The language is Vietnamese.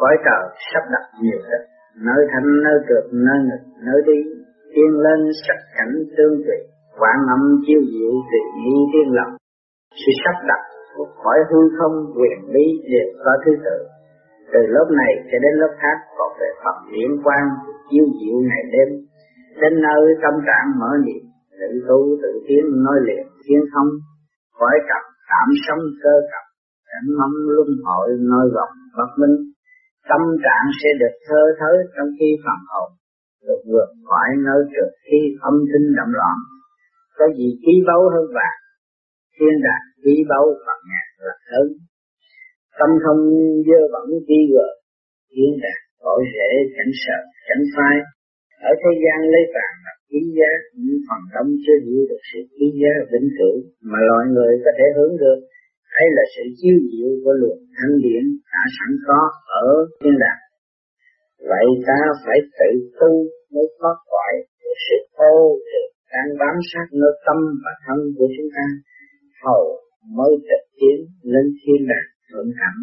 cõi trời sắp đặt nhiều hết nơi thanh, nơi cực, nơi nghịch, nơi đi. Tiên lên sắc cảnh tương tự quán âm chiêu diệu tùy nghi tiên lòng sự sắp đặt của cõi hư không quyền lý đều có thứ tự. Từ lớp này cho đến lớp khác còn về Phật liên quan chiêu diệu ngày đêm. Đến nơi tâm trạng mở niệm tự tu tự tiến nói liền tiến thông khỏi cặp tạm sống cơ cặp cảnh mong luân hội nơi vọng bất minh tâm trạng sẽ được thơ thới trong khi phần hồn được vượt khỏi nơi trượt khi âm thanh động loạn có gì quý báu hơn vàng thiên đàng quý báu bằng nhạc là lớn. Tâm không dơ bẩn chi gờ thiên đàng cõi rễ chẳng sợ chẳng phai. Ở thế gian lấy vàng là quý giá, những phần đông chưa hiểu được sự quý giá vĩnh cửu mà loài người có thể hướng được. Hay là chiếu chiêu diệu của luật thanh điển đã sẵn có ở thiên đàng. Vậy ta phải tự tu mới thoát khỏi sự ô được đang bám sát nơi tâm và thân của chúng ta, hầu mới trực tiến lên thiên đàng thượng hẳn